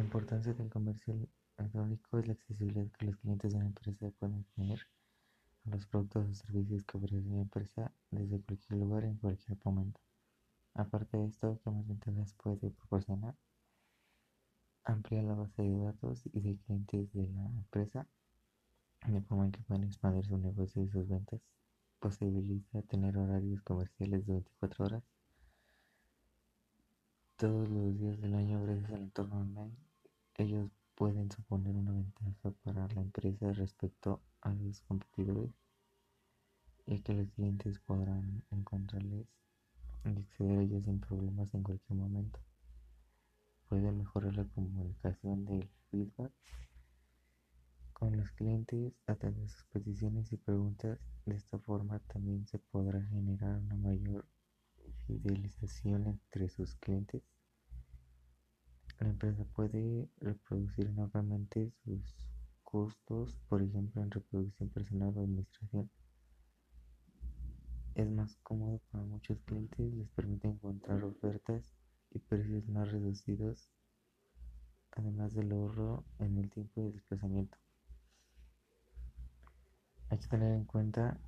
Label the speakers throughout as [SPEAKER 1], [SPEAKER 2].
[SPEAKER 1] importancia del comercio electrónico es la accesibilidad que los clientes de una empresa pueden tener a los productos o servicios que ofrece la empresa desde cualquier lugar en cualquier momento. Aparte de esto, ¿qué más ventajas puede proporcionar? Amplía la base de datos y de clientes de la empresa, de forma en que pueden expandir su negocio y sus ventas. Posibilita tener horarios comerciales de 24 horas todos los días del año gracias al entorno online. Ellos pueden suponer una ventaja para la empresa respecto a los competidores, ya que los clientes podrán encontrarles y acceder a ellos sin problemas en cualquier momento. Puede mejorar la comunicación del feedback con los clientes, atender sus peticiones y preguntas. De esta forma también se podrá generar una mayor fidelización entre sus clientes. La empresa puede reproducir enormemente sus costos, por ejemplo en reproducción personal o administración. Es más cómodo para muchos clientes, les permite encontrar ofertas y precios más reducidos, además del ahorro en el tiempo de desplazamiento. Hay que tener en cuenta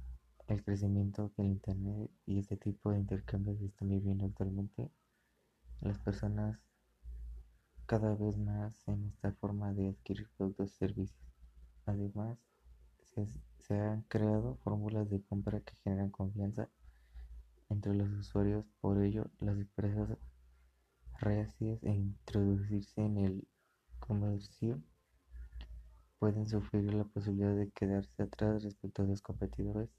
[SPEAKER 1] el crecimiento que el Internet y este tipo de intercambios están viviendo actualmente. Las personas cada vez más en esta forma de adquirir productos y servicios. Además, se, han creado fórmulas de compra que generan confianza entre los usuarios, por ello las empresas reacias e introducirse en el comercio pueden sufrir la posibilidad de quedarse atrás respecto a sus competidores